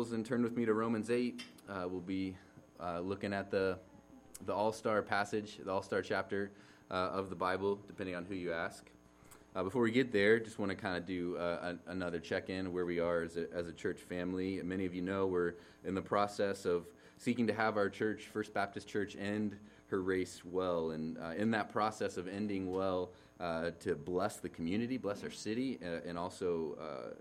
Bibles and turn with me to Romans 8. Uh, we'll be uh, looking at the, the All Star passage, the All Star chapter uh, of the Bible, depending on who you ask. Uh, before we get there, just want to kind of do uh, another check in where we are as a, as a church family. Many of you know we're in the process of seeking to have our church, First Baptist Church, end her race well. And uh, in that process of ending well, to bless the community, bless our city, and also uh,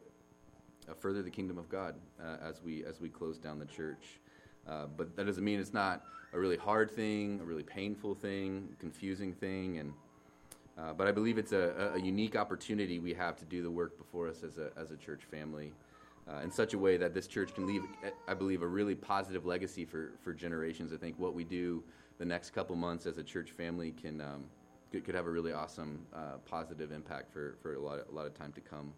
further the kingdom of God uh, as we as we close down the church. Uh, but that doesn't mean it's not a really hard thing, a really painful thing, confusing thing, and uh, but I believe it's a, a, unique opportunity we have to do the work before us as a as a church family. Uh, in such a way that this church can leave, I believe, a really positive legacy for, for generations. I think what we do the next couple months as a church family can um, could, could, have a really awesome, uh, positive impact for, for a lot, of, a lot of time to come.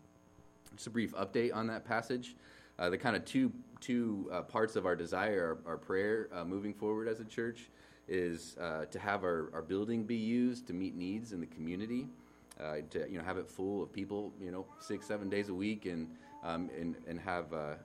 Just a brief update on that passage. Uh, the kind of two two uh, parts of our desire, our, our prayer uh, moving forward as a church, is uh, to have our, our building be used to meet needs in the community, uh, to you know have it full of people, you know, six seven days a week, and um, and and have uh,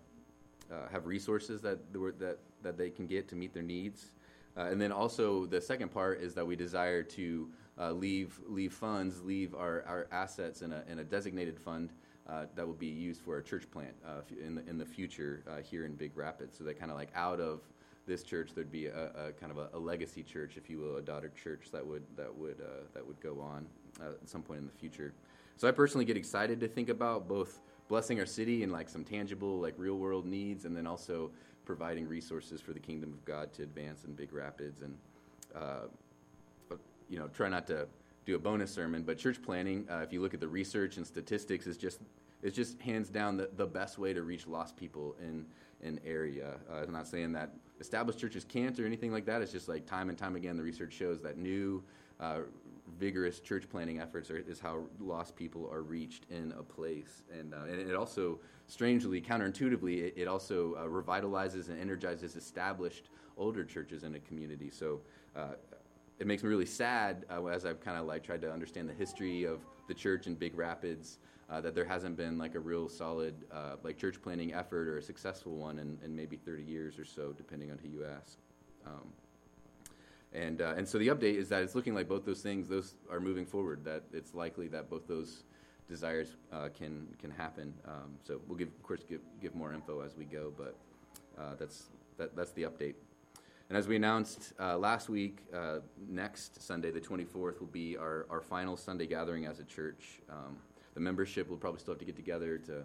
have resources that that that they can get to meet their needs. and then also the second part is that we desire to leave leave funds, leave our, our assets in a in a designated fund uh, that will be used for a church plant uh, in the in the future uh, here in Big Rapids. So that kind of like out of this church, there'd be a, a kind of a, a, legacy church, if you will, a daughter church that would that would uh, that would go on uh, at some point in the future. So I personally get excited to think about both blessing our city and like some tangible, like real world needs, and then also providing resources for the kingdom of God to advance in Big Rapids and. Uh, you know, try not to do a bonus sermon, but church planting, uh, if you look at the research and statistics, is just is just hands down the, the best way to reach lost people in an area. Uh, I'm not saying that established churches can't or anything like that. It's just like time and time again, the research shows that new, uh, vigorous church planting efforts are, is how lost people are reached in a place. And, uh, and it also, strangely, counterintuitively, it, it also uh, revitalizes and energizes established older churches in a community. So uh, it makes me really sad uh, as I've kind of like tried to understand the history of the church in Big Rapids. Uh, that there hasn't been like a real solid uh, like church planting effort or a successful one in, in, maybe 30 years or so, depending on who you ask. Um, and uh, and so the update is that it's looking like both those things those are moving forward. That it's likely that both those desires uh, can can happen. Um, so we'll give of course give give more info as we go, but uh, that's that, that's the update. And as we announced uh, last week, uh, next Sunday, the 24th, will be our, our final Sunday gathering as a church. Um, the membership will probably still have to get together to,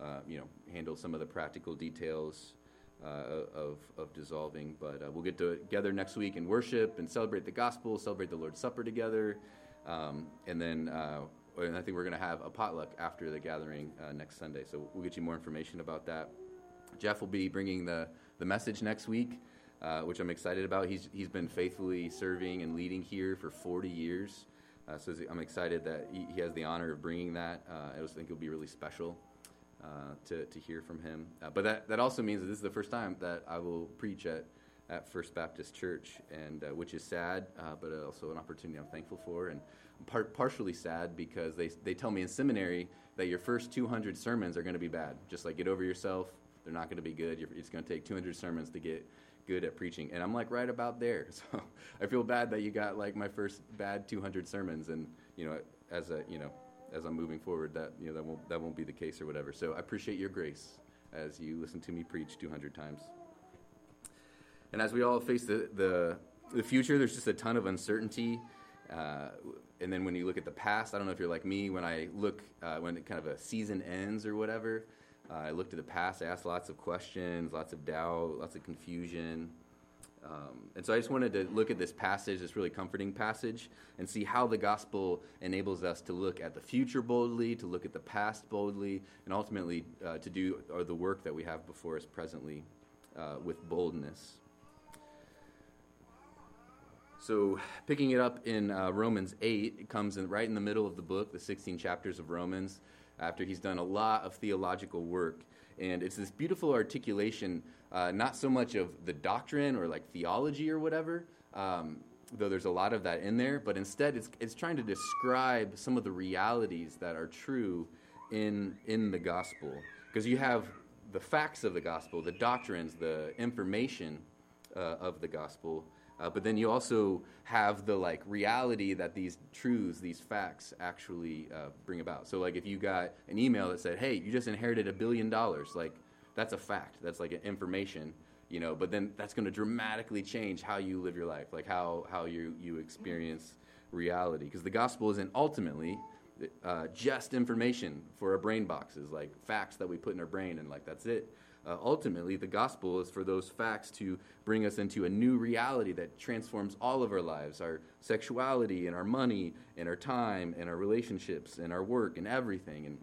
uh, you know, handle some of the practical details uh, of, of dissolving. But uh, we'll get together next week and worship and celebrate the gospel, celebrate the Lord's Supper together. Um, and then uh, and I think we're going to have a potluck after the gathering next Sunday. So we'll get you more information about that. Jeff will be bringing the, the message next week uh, which I'm excited about. He's, he's been faithfully serving and leading here for 40 years. Uh, so I'm excited that he, he, has the honor of bringing that. Uh, I just think it'll be really special uh, to, to hear from him. Uh, but that, that also means that this is the first time that I will preach at, at First Baptist Church, and which is sad, but also an opportunity I'm thankful for. And I'm par- partially sad because they, they tell me in seminary that your first 200 sermons are going to be bad. Just like get over yourself, they're not going to be good. It's going to take 200 sermons to get good at preaching. And I'm like right about there. So I feel bad that you got like my first bad 200 sermons. And, you know, as a, you know, as I'm moving forward, that, you know, that won't, that won't be the case or whatever. So I appreciate your grace as you listen to me preach 200 times. And as we all face the, the, the future, there's just a ton of uncertainty. Uh, and then when you look at the past, I don't know if you're like me, when I look, uh, when kind of a season ends or whatever, uh, I looked at the past, I asked lots of questions, lots of doubt, lots of confusion. Um, and so I just wanted to look at this passage, this really comforting passage, and see how the gospel enables us to look at the future boldly, to look at the past boldly, and ultimately uh, to do or the work that we have before us presently uh, with boldness. So, picking it up in uh, Romans 8, it comes in, right in the middle of the book, the 16 chapters of Romans after he's done a lot of theological work. And it's this beautiful articulation, uh, not so much of the doctrine or like theology or whatever, um, though there's a lot of that in there, but instead it's, it's trying to describe some of the realities that are true in, in the gospel. Because you have the facts of the gospel, the doctrines, the information uh, of the gospel. Uh, but then you also have the like reality that these truths, these facts, actually uh, bring about. So like if you got an email that said, "Hey, you just inherited a billion dollars," like that's a fact. That's like an information, you know. But then that's going to dramatically change how you live your life, like how how you you experience reality. Because the gospel isn't ultimately uh, just information for our brain boxes, like facts that we put in our brain, and like that's it. Uh, ultimately, the gospel is for those facts to bring us into a new reality that transforms all of our lives our sexuality, and our money, and our time, and our relationships, and our work, and everything. And,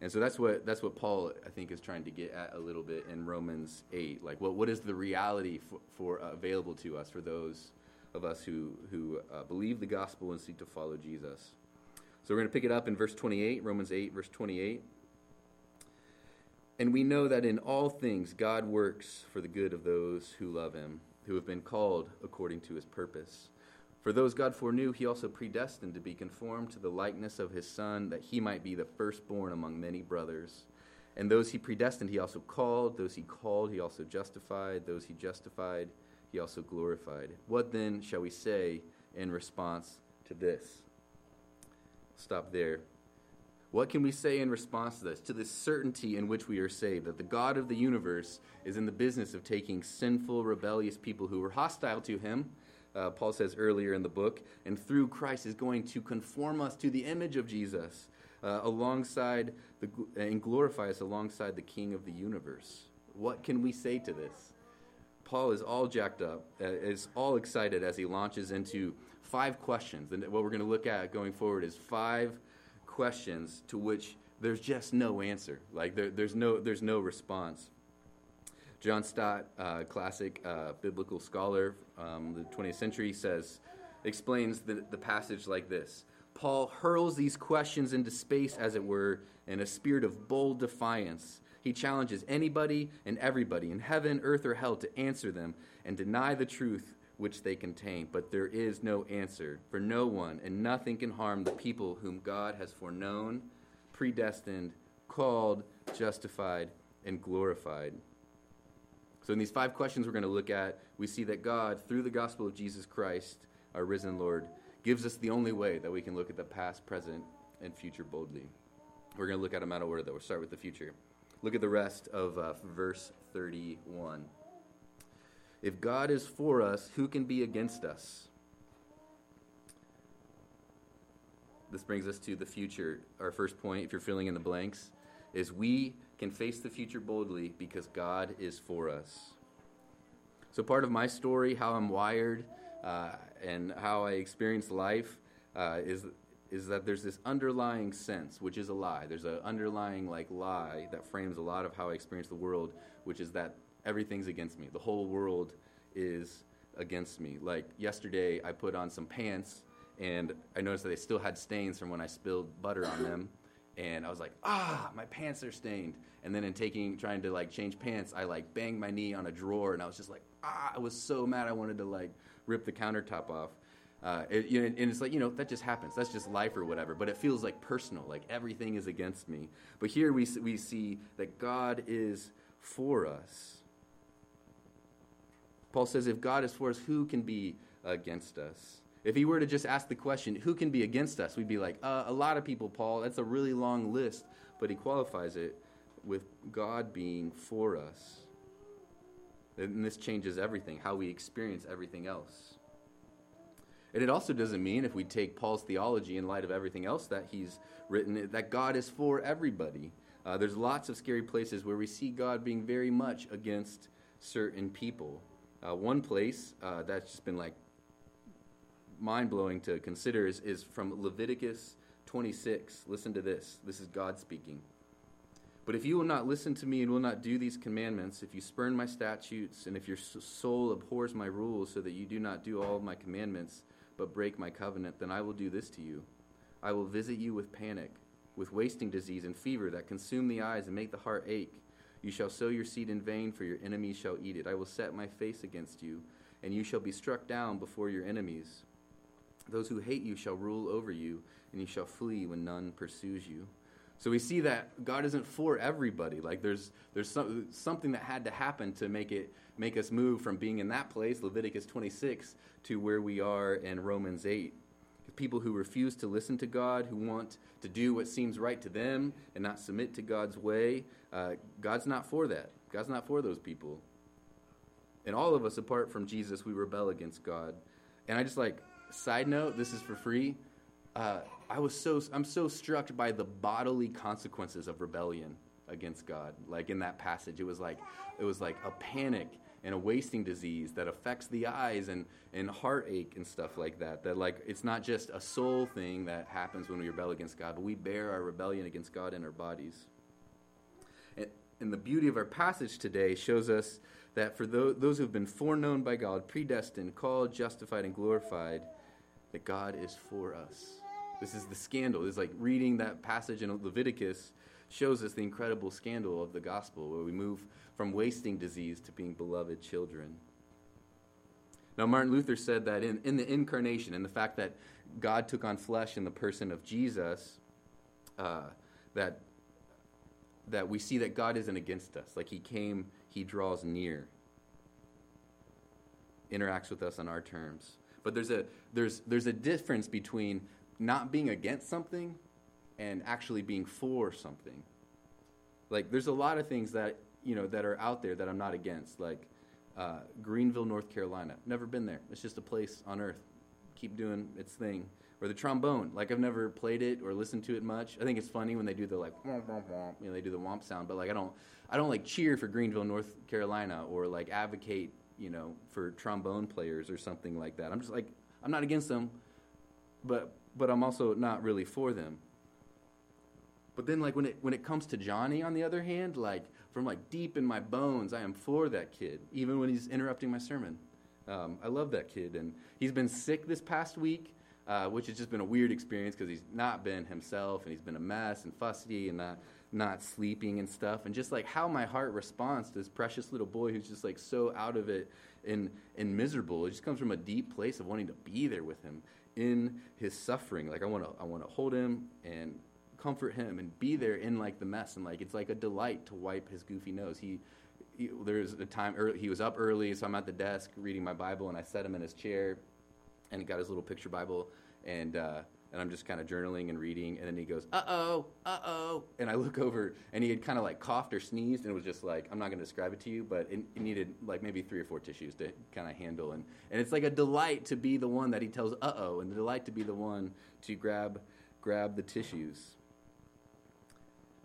and so that's what, that's what Paul, I think, is trying to get at a little bit in Romans 8. Like, what, what is the reality for, for uh, available to us for those of us who, who uh, believe the gospel and seek to follow Jesus? So we're going to pick it up in verse 28, Romans 8, verse 28. And we know that in all things God works for the good of those who love him, who have been called according to his purpose. For those God foreknew, he also predestined to be conformed to the likeness of his Son, that he might be the firstborn among many brothers. And those he predestined, he also called. Those he called, he also justified. Those he justified, he also glorified. What then shall we say in response to this? Stop there. What can we say in response to this? To this certainty in which we are saved, that the God of the universe is in the business of taking sinful, rebellious people who were hostile to him, uh, Paul says earlier in the book, and through Christ is going to conform us to the image of Jesus uh, alongside the, and glorify us alongside the King of the universe. What can we say to this? Paul is all jacked up, uh, is all excited as he launches into five questions. And what we're going to look at going forward is five questions to which there's just no answer. Like there, there's no there's no response. John Stott, uh, classic uh, biblical scholar, um, the 20th century, says explains the, the passage like this. Paul hurls these questions into space, as it were, in a spirit of bold defiance. He challenges anybody and everybody in heaven, earth, or hell to answer them and deny the truth which they contain. But there is no answer, for no one and nothing can harm the people whom God has foreknown, predestined, called, justified, and glorified. So, in these five questions we're going to look at, we see that God, through the gospel of Jesus Christ, our risen Lord, gives us the only way that we can look at the past, present, and future boldly. We're going to look at them out of order, though. We'll start with the future. Look at the rest of uh, verse 31. If God is for us, who can be against us? This brings us to the future. Our first point, if you're filling in the blanks, is we can face the future boldly because God is for us. So, part of my story, how I'm wired, uh, and how I experience life uh, is is that there's this underlying sense, which is a lie. There's an underlying like lie that frames a lot of how I experience the world, which is that everything's against me. The whole world is against me. Like yesterday, I put on some pants, and I noticed that they still had stains from when I spilled butter on them. And I was like, ah, my pants are stained. And then in taking, trying to like change pants, I like banged my knee on a drawer, and I was just like, ah, I was so mad. I wanted to like rip the countertop off. Uh, it, you know, and it's like you know that just happens. That's just life or whatever. But it feels like personal, like everything is against me. But here we we see that God is for us. Paul says, if God is for us, who can be against us? If he were to just ask the question, who can be against us? We'd be like, uh, a lot of people, Paul. That's a really long list. But he qualifies it with God being for us. And this changes everything, how we experience everything else. And it also doesn't mean, if we take Paul's theology in light of everything else that he's written, that God is for everybody. Uh, there's lots of scary places where we see God being very much against certain people. Uh, one place uh, that's just been like mind blowing to consider is, is from Leviticus 26. Listen to this. This is God speaking. But if you will not listen to me and will not do these commandments, if you spurn my statutes, and if your soul abhors my rules, so that you do not do all my commandments, but break my covenant, then I will do this to you. I will visit you with panic, with wasting disease and fever that consume the eyes and make the heart ache. You shall sow your seed in vain, for your enemies shall eat it. I will set my face against you, and you shall be struck down before your enemies. Those who hate you shall rule over you, and you shall flee when none pursues you. So we see that God isn't for everybody. Like there's there's some, something that had to happen to make it make us move from being in that place, Leviticus 26, to where we are in Romans 8. People who refuse to listen to God, who want to do what seems right to them and not submit to God's way, uh, God's not for that. God's not for those people. And all of us, apart from Jesus, we rebel against God. And I just like, side note, this is for free. Uh, I was so I'm so struck by the bodily consequences of rebellion against God. Like in that passage, it was like it was like a panic and a wasting disease that affects the eyes and, and heartache and stuff like that. That like it's not just a soul thing that happens when we rebel against God, but we bear our rebellion against God in our bodies. And, and the beauty of our passage today shows us that for those, those who have been foreknown by God, predestined, called, justified, and glorified, that God is for us. This is the scandal. It's like reading that passage in Leviticus shows us the incredible scandal of the gospel, where we move from wasting disease to being beloved children. Now, Martin Luther said that in, in the incarnation, in the fact that God took on flesh in the person of Jesus, uh, that, that we see that God isn't against us. Like he came, he draws near, interacts with us on our terms. But there's a, there's, there's a difference between not being against something and actually being for something. Like there's a lot of things that you know that are out there that I'm not against, like uh, Greenville, North Carolina. Never been there. It's just a place on earth. Keep doing its thing. Or the trombone. Like I've never played it or listened to it much. I think it's funny when they do the like womp womp womp. You know, they do the womp sound, but like I don't I don't like cheer for Greenville, North Carolina, or like advocate you know for trombone players or something like that. I'm just like I'm not against them, but but I'm also not really for them. But then, like when it when it comes to Johnny, on the other hand, like from like deep in my bones, I am for that kid, even when he's interrupting my sermon. Um, I love that kid, and he's been sick this past week, uh, which has just been a weird experience because he's not been himself, and he's been a mess and fussy and not not sleeping and stuff, and just like how my heart responds to this precious little boy who's just like so out of it and and miserable. It just comes from a deep place of wanting to be there with him in his suffering. Like I want to I want to hold him and comfort him and be there in like the mess and like it's like a delight to wipe his goofy nose. He, he there's a time early, he was up early, so I'm at the desk reading my Bible and I set him in his chair and he got his little picture Bible and uh, and I'm just kind of journaling and reading, and then he goes, "Uh oh, uh oh," and I look over, and he had kind of like coughed or sneezed, and it was just like, I'm not going to describe it to you, but it, it needed like maybe three or four tissues to kind of handle, and and it's like a delight to be the one that he tells, "Uh oh," and the delight to be the one to grab grab the tissues.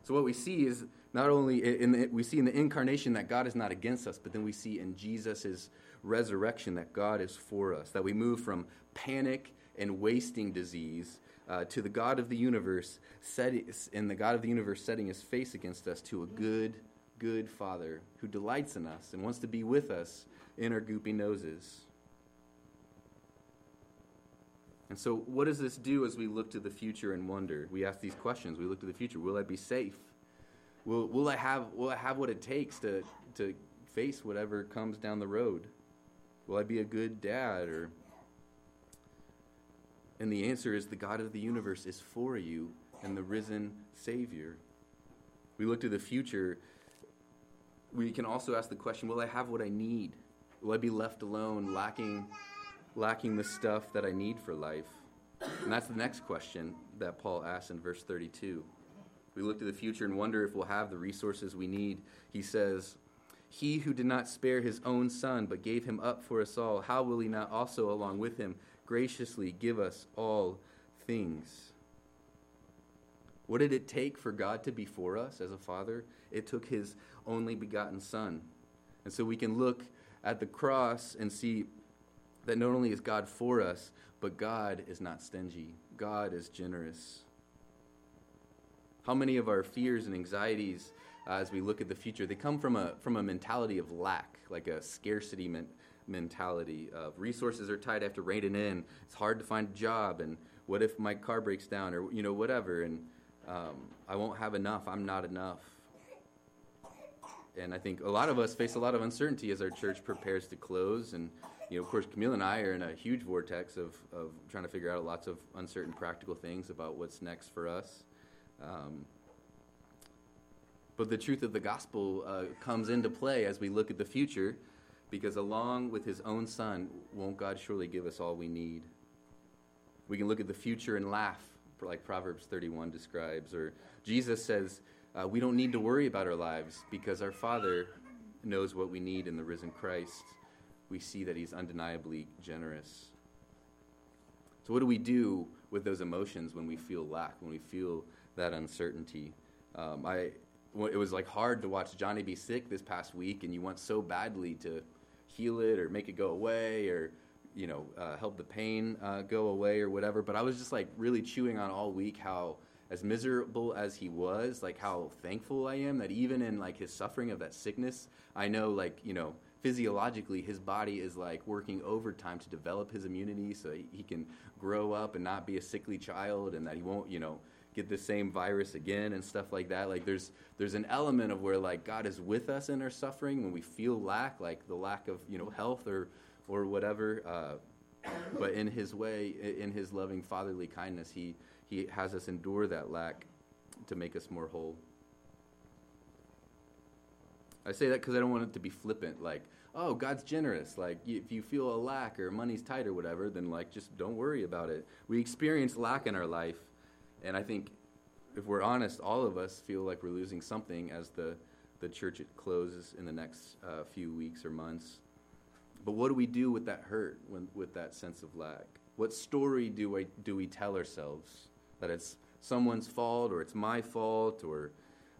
So what we see is not only in the, we see in the incarnation that God is not against us, but then we see in Jesus' resurrection that God is for us. That we move from panic and wasting disease uh, to the God of the universe, set, and the God of the universe setting his face against us to a good, good Father who delights in us and wants to be with us in our goopy noses. And so, what does this do as we look to the future and wonder? We ask these questions. We look to the future. Will I be safe? Will, will, I, have, will I have what it takes to, to face whatever comes down the road? Will I be a good dad or and the answer is the God of the universe is for you and the risen Savior. We look to the future. We can also ask the question Will I have what I need? Will I be left alone, lacking, lacking the stuff that I need for life? And that's the next question that Paul asks in verse 32. We look to the future and wonder if we'll have the resources we need. He says, He who did not spare his own son, but gave him up for us all, how will he not also, along with him, graciously give us all things. What did it take for God to be for us as a father? It took his only begotten son. And so we can look at the cross and see that not only is God for us, but God is not stingy. God is generous. How many of our fears and anxieties uh, as we look at the future, they come from a, from a mentality of lack, like a scarcity mentality mentality of resources are tight, I have to rein it in. It's hard to find a job, and what if my car breaks down, or you know whatever, and um, I won't have enough. I'm not enough. And I think a lot of us face a lot of uncertainty as our church prepares to close. And you know, of course, Camille and I are in a huge vortex of, of trying to figure out lots of uncertain practical things about what's next for us. Um, But the truth of the gospel uh, comes into play as we look at the future, because along with his own son, won't God surely give us all we need? We can look at the future and laugh, like Proverbs 31 describes, or Jesus says, uh, we don't need to worry about our lives because our Father knows what we need in the risen Christ. We see that he's undeniably generous. So, what do we do with those emotions when we feel lack, when we feel that uncertainty? Um, I, it was like hard to watch Johnny be sick this past week, and you want so badly to heal it or make it go away or you know uh, help the pain uh, go away or whatever. But I was just like really chewing on all week how as miserable as he was, like how thankful I am that even in like his suffering of that sickness, I know like you know physiologically his body is like working overtime to develop his immunity so he, can grow up and not be a sickly child and that he won't you know get the same virus again and stuff like that. Like there's there's an element of where like god is with us in our suffering when we feel lack like the lack of you know health or or whatever uh, but in his way in his loving fatherly kindness he he has us endure that lack to make us more whole i say that because i don't want it to be flippant like oh god's generous like if you feel a lack or money's tight or whatever then like just don't worry about it we experience lack in our life and I think if we're honest, all of us feel like we're losing something as the, the church closes in the next uh, few weeks or months. But what do we do with that hurt, when, with that sense of lack? What story do, I, do we tell ourselves? That it's someone's fault or it's my fault or,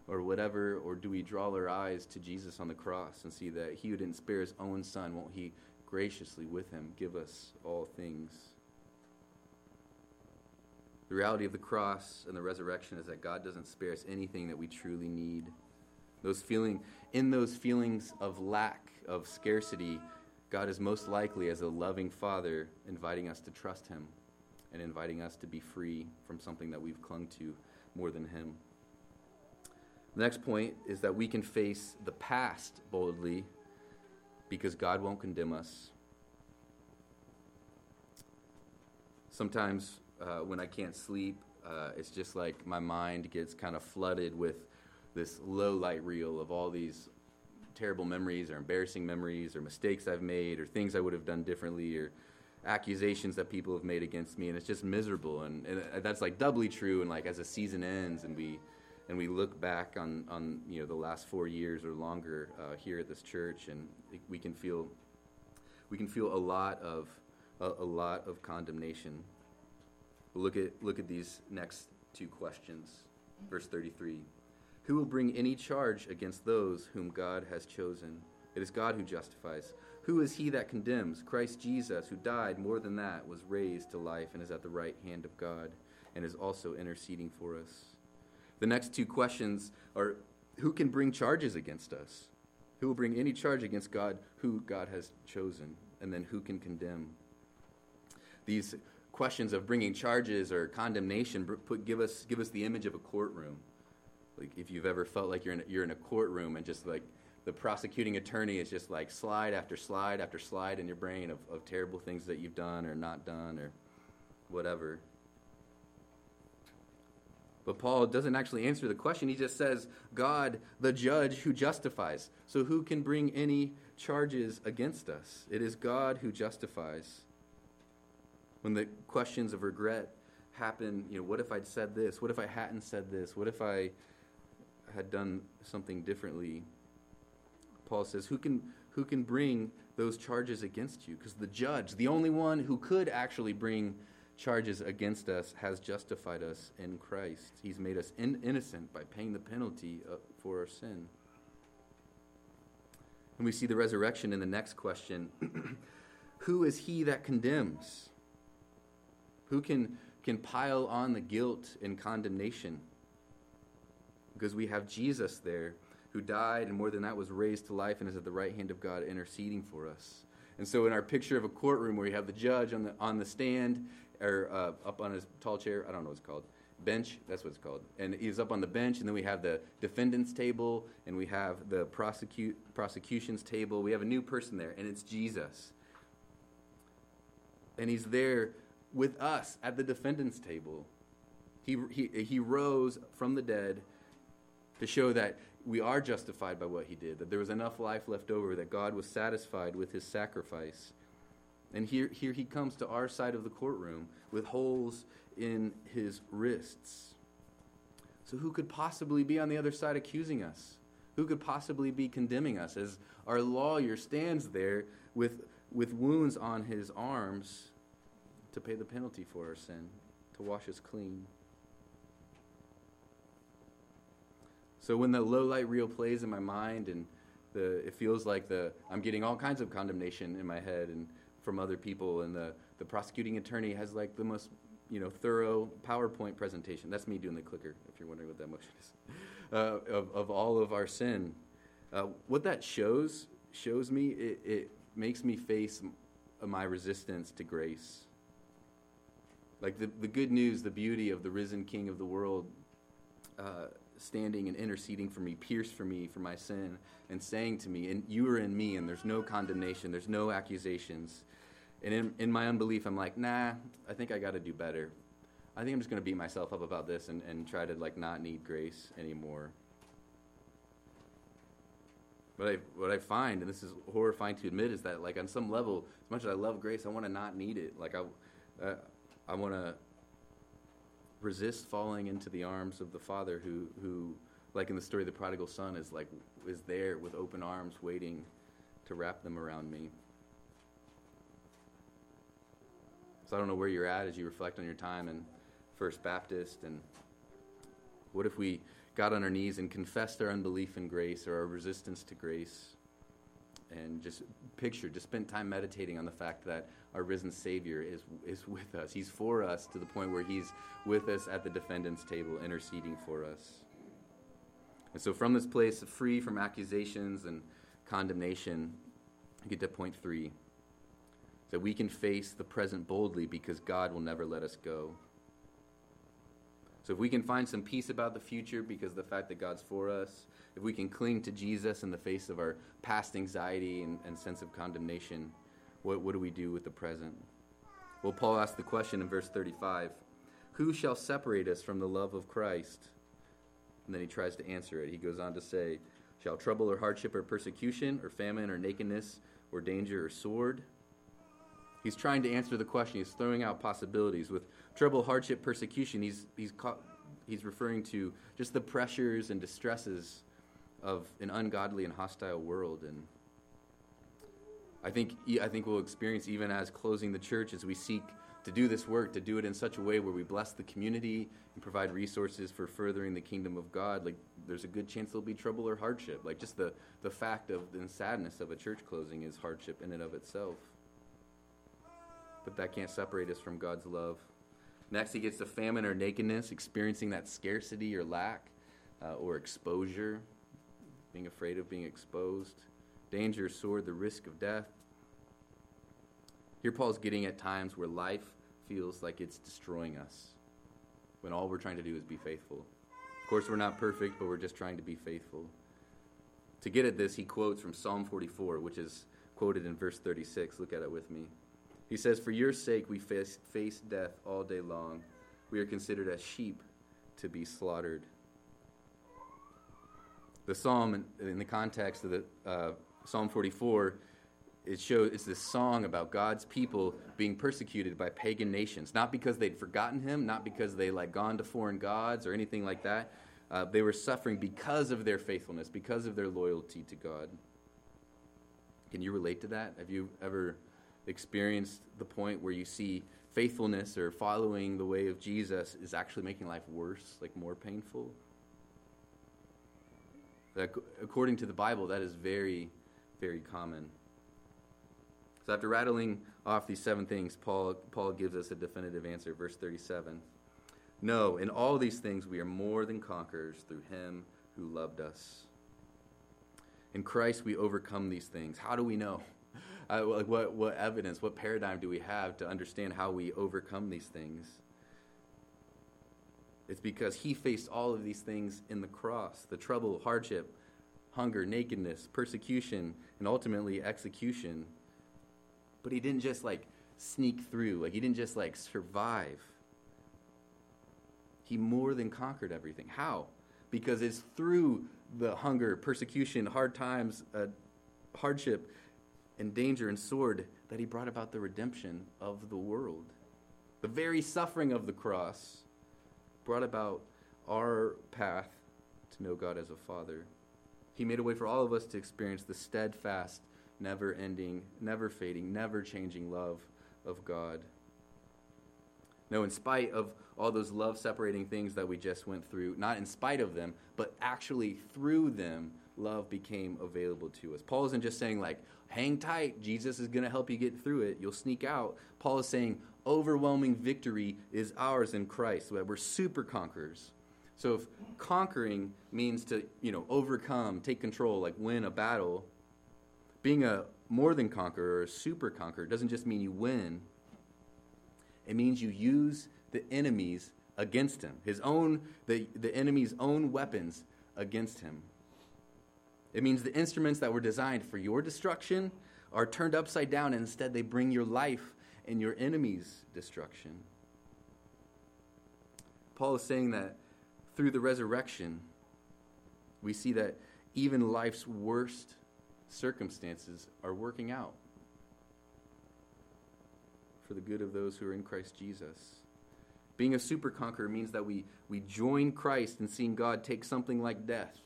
or whatever? Or do we draw our eyes to Jesus on the cross and see that he who didn't spare his own son, won't he graciously with him give us all things? The reality of the cross and the resurrection is that God doesn't spare us anything that we truly need. Those feeling in those feelings of lack, of scarcity, God is most likely as a loving father inviting us to trust him and inviting us to be free from something that we've clung to more than him. The next point is that we can face the past boldly because God won't condemn us. Sometimes uh, when I can't sleep, uh, it's just like my mind gets kind of flooded with this low light reel of all these terrible memories or embarrassing memories or mistakes I've made or things I would have done differently or accusations that people have made against me. And it's just miserable. And, and that's like doubly true. And like as a season ends and we and we look back on on you know the last four years or longer uh, here at this church and we can feel we can feel a lot of a, a lot of condemnation look at, look at these next two questions. Verse 33 Who will bring any charge against those whom God has chosen? It is God who justifies. Who is he that condemns? Christ Jesus, who died more than that, was raised to life and is at the right hand of God and is also interceding for us. The next two questions are Who can bring charges against us? Who will bring any charge against God who God has chosen? And then who can condemn? These questions of bringing charges or condemnation put, give, us, give us the image of a courtroom. Like if you've ever felt like you're in, you're in a courtroom and just like the prosecuting attorney is just like slide after slide after slide in your brain of, of terrible things that you've done or not done or whatever. But Paul doesn't actually answer the question. He just says, God, the judge who justifies. So who can bring any charges against us? It is God who justifies when the questions of regret happen, you know, what if I'd said this? What if I hadn't said this? What if I had done something differently? Paul says, who can, who can bring those charges against you? Because the judge, the only one who could actually bring charges against us, has justified us in Christ. He's made us in- innocent by paying the penalty uh, for our sin. And we see the resurrection in the next question Who is he that condemns? Who can, can pile on the guilt and condemnation? Because we have Jesus there who died and more than that was raised to life and is at the right hand of God interceding for us. And so, in our picture of a courtroom where you have the judge on the, on the stand or uh, up on his tall chair, I don't know what it's called, bench, that's what it's called. And he's up on the bench, and then we have the defendant's table, and we have the prosecute, prosecution's table. We have a new person there, and it's Jesus. And he's there with us at the defendant's table. He, he, he rose from the dead to show that we are justified by what he did, that there was enough life left over, that God was satisfied with his sacrifice. And here, here he comes to our side of the courtroom with holes in his wrists. So, who could possibly be on the other side accusing us? Who could possibly be condemning us as our lawyer stands there with, with wounds on his arms to pay the penalty for our sin, to wash us clean? So when the low light reel plays in my mind and the, it feels like the, I'm getting all kinds of condemnation in my head and from other people and the, the prosecuting attorney has like the most you know, thorough PowerPoint presentation. That's me doing the clicker, if you're wondering what that motion is, uh, of, of all of our sin. Uh, what that shows shows me it, it makes me face my resistance to grace. Like the, the good news, the beauty of the risen King of the world uh, standing and interceding for me, pierced for me for my sin, and saying to me, and you are in me, and there's no condemnation, there's no accusations. And in, in my unbelief, I'm like, nah, I think I got to do better. I think I'm just going to beat myself up about this and, and try to like not need grace anymore. What I, what I find, and this is horrifying to admit, is that like on some level, as much as I love grace, I want to not need it. Like I, uh, I want to resist falling into the arms of the Father who, who, like in the story of the prodigal son, is like is there with open arms, waiting to wrap them around me. So I don't know where you're at as you reflect on your time in First Baptist and what if we got on our knees and confessed our unbelief in grace or our resistance to grace and just picture, just spend time meditating on the fact that our risen Savior is, is with us. He's for us to the point where He's with us at the defendant's table, interceding for us. And so, from this place, free from accusations and condemnation, we get to point three that we can face the present boldly because God will never let us go. So if we can find some peace about the future because the fact that God's for us, if we can cling to Jesus in the face of our past anxiety and, and sense of condemnation, what, what do we do with the present? Well, Paul asks the question in verse 35 Who shall separate us from the love of Christ? And then he tries to answer it. He goes on to say, Shall trouble or hardship or persecution or famine or nakedness or danger or sword? He's trying to answer the question. He's throwing out possibilities. With trouble, hardship, persecution, he's, he's, he's referring to just the pressures and distresses of an ungodly and hostile world. And I think, I think we'll experience, even as closing the church, as we seek to do this work, to do it in such a way where we bless the community and provide resources for furthering the kingdom of God, like there's a good chance there'll be trouble or hardship. Like just the, the fact of the sadness of a church closing is hardship in and of itself but that can't separate us from God's love. Next, he gets to famine or nakedness, experiencing that scarcity or lack uh, or exposure, being afraid of being exposed, danger, sword, the risk of death. Here, Paul's getting at times where life feels like it's destroying us, when all we're trying to do is be faithful. Of course, we're not perfect, but we're just trying to be faithful. To get at this, he quotes from Psalm 44, which is quoted in verse 36. Look at it with me. He says, For your sake we face, face death all day long. We are considered as sheep to be slaughtered. The psalm, in, in the context of the uh, Psalm 44, it shows it's this song about God's people being persecuted by pagan nations, not because they'd forgotten Him, not because they like gone to foreign gods or anything like that. Uh, they were suffering because of their faithfulness, because of their loyalty to God. Can you relate to that? Have you ever experienced the point where you see faithfulness or following the way of Jesus is actually making life worse, like more painful. That, according to the Bible, that is very, very common. So after rattling off these seven things, Paul, Paul gives us a definitive answer. Verse 37 No, in all these things we are more than conquerors through him who loved us. In Christ we overcome these things. How do we know? Like what, what evidence, what paradigm do we have to understand how we overcome these things? It's because he faced all of these things in the cross the trouble, hardship, hunger, nakedness, persecution, and ultimately execution. But he didn't just like sneak through, like he didn't just like survive. He more than conquered everything. How? Because it's through the hunger, persecution, hard times, uh, hardship, and danger and sword, that he brought about the redemption of the world. The very suffering of the cross brought about our path to know God as a Father. He made a way for all of us to experience the steadfast, never ending, never fading, never changing love of God. No, in spite of all those love separating things that we just went through, not in spite of them, but actually through them, love became available to us. Paul isn't just saying, like, hang tight, Jesus is going to help you get through it, you'll sneak out. Paul is saying, overwhelming victory is ours in Christ, we're super conquerors. So if conquering means to, you know, overcome, take control, like win a battle, being a more than conqueror or a super conqueror doesn't just mean you win. It means you use the enemies against him, his own the, the enemy's own weapons against him. It means the instruments that were designed for your destruction are turned upside down and instead they bring your life and your enemy's destruction. Paul is saying that through the resurrection, we see that even life's worst circumstances are working out for the good of those who are in Christ Jesus. Being a super conqueror means that we, we join Christ in seeing God take something like death,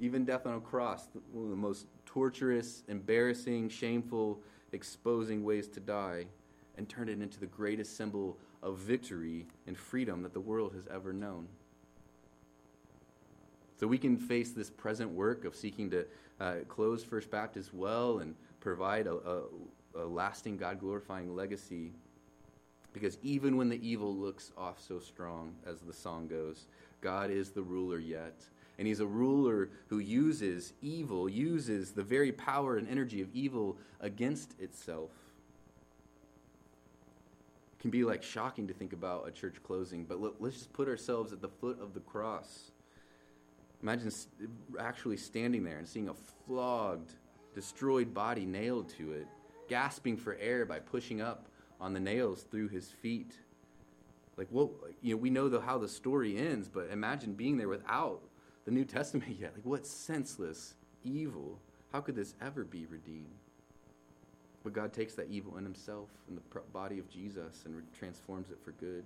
even death on a cross, one of the most torturous, embarrassing, shameful, exposing ways to die, and turn it into the greatest symbol of victory and freedom that the world has ever known. So we can face this present work of seeking to uh, close First Baptist well and provide a, a, a lasting, God glorifying legacy. Because even when the evil looks off so strong, as the song goes, God is the ruler yet. And he's a ruler who uses evil, uses the very power and energy of evil against itself. It can be like shocking to think about a church closing, but let's just put ourselves at the foot of the cross Imagine actually standing there and seeing a flogged, destroyed body nailed to it, gasping for air by pushing up on the nails through his feet. Like, what, you know, we know the, how the story ends, but imagine being there without the New Testament yet. Like, what senseless evil. How could this ever be redeemed? But God takes that evil in himself, in the body of Jesus, and transforms it for good.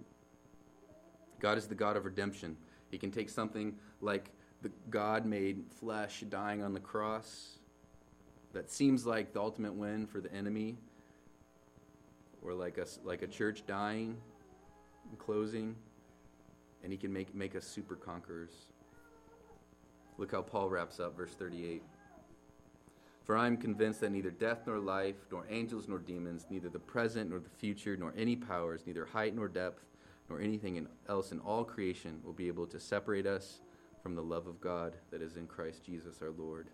God is the God of redemption. He can take something like the God made flesh dying on the cross that seems like the ultimate win for the enemy, or like a, like a church dying and closing, and he can make, make us super conquerors. Look how Paul wraps up verse 38. For I am convinced that neither death nor life, nor angels nor demons, neither the present nor the future, nor any powers, neither height nor depth, nor anything else in all creation will be able to separate us from the love of God that is in Christ Jesus our Lord.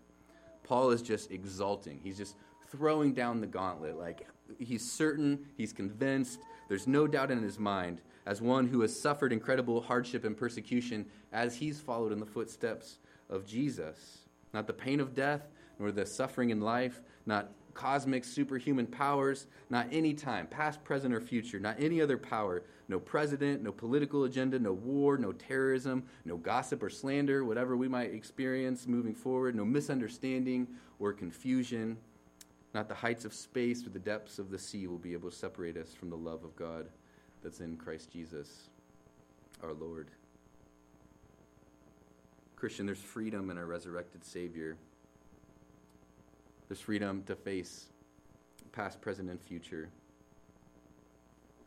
Paul is just exulting. He's just throwing down the gauntlet. Like he's certain, he's convinced, there's no doubt in his mind, as one who has suffered incredible hardship and persecution as he's followed in the footsteps of Jesus. Not the pain of death, nor the suffering in life, not cosmic superhuman powers, not any time, past, present, or future, not any other power, no president, no political agenda, no war, no terrorism, no gossip or slander, whatever we might experience moving forward, no misunderstanding or confusion. Not the heights of space or the depths of the sea will be able to separate us from the love of God that's in Christ Jesus, our Lord. Christian, there's freedom in our resurrected Savior. There's freedom to face past, present, and future.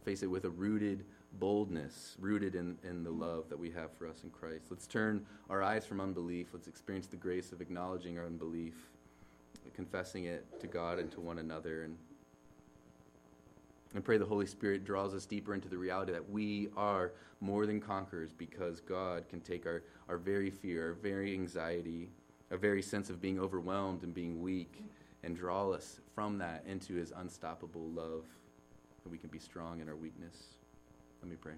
Face it with a rooted boldness, rooted in, in the love that we have for us in Christ. Let's turn our eyes from unbelief. Let's experience the grace of acknowledging our unbelief, confessing it to God and to one another, and and pray the Holy Spirit draws us deeper into the reality that we are more than conquerors because God can take our, our very fear, our very anxiety, our very sense of being overwhelmed and being weak and draw us from that into his unstoppable love that we can be strong in our weakness. Let me pray.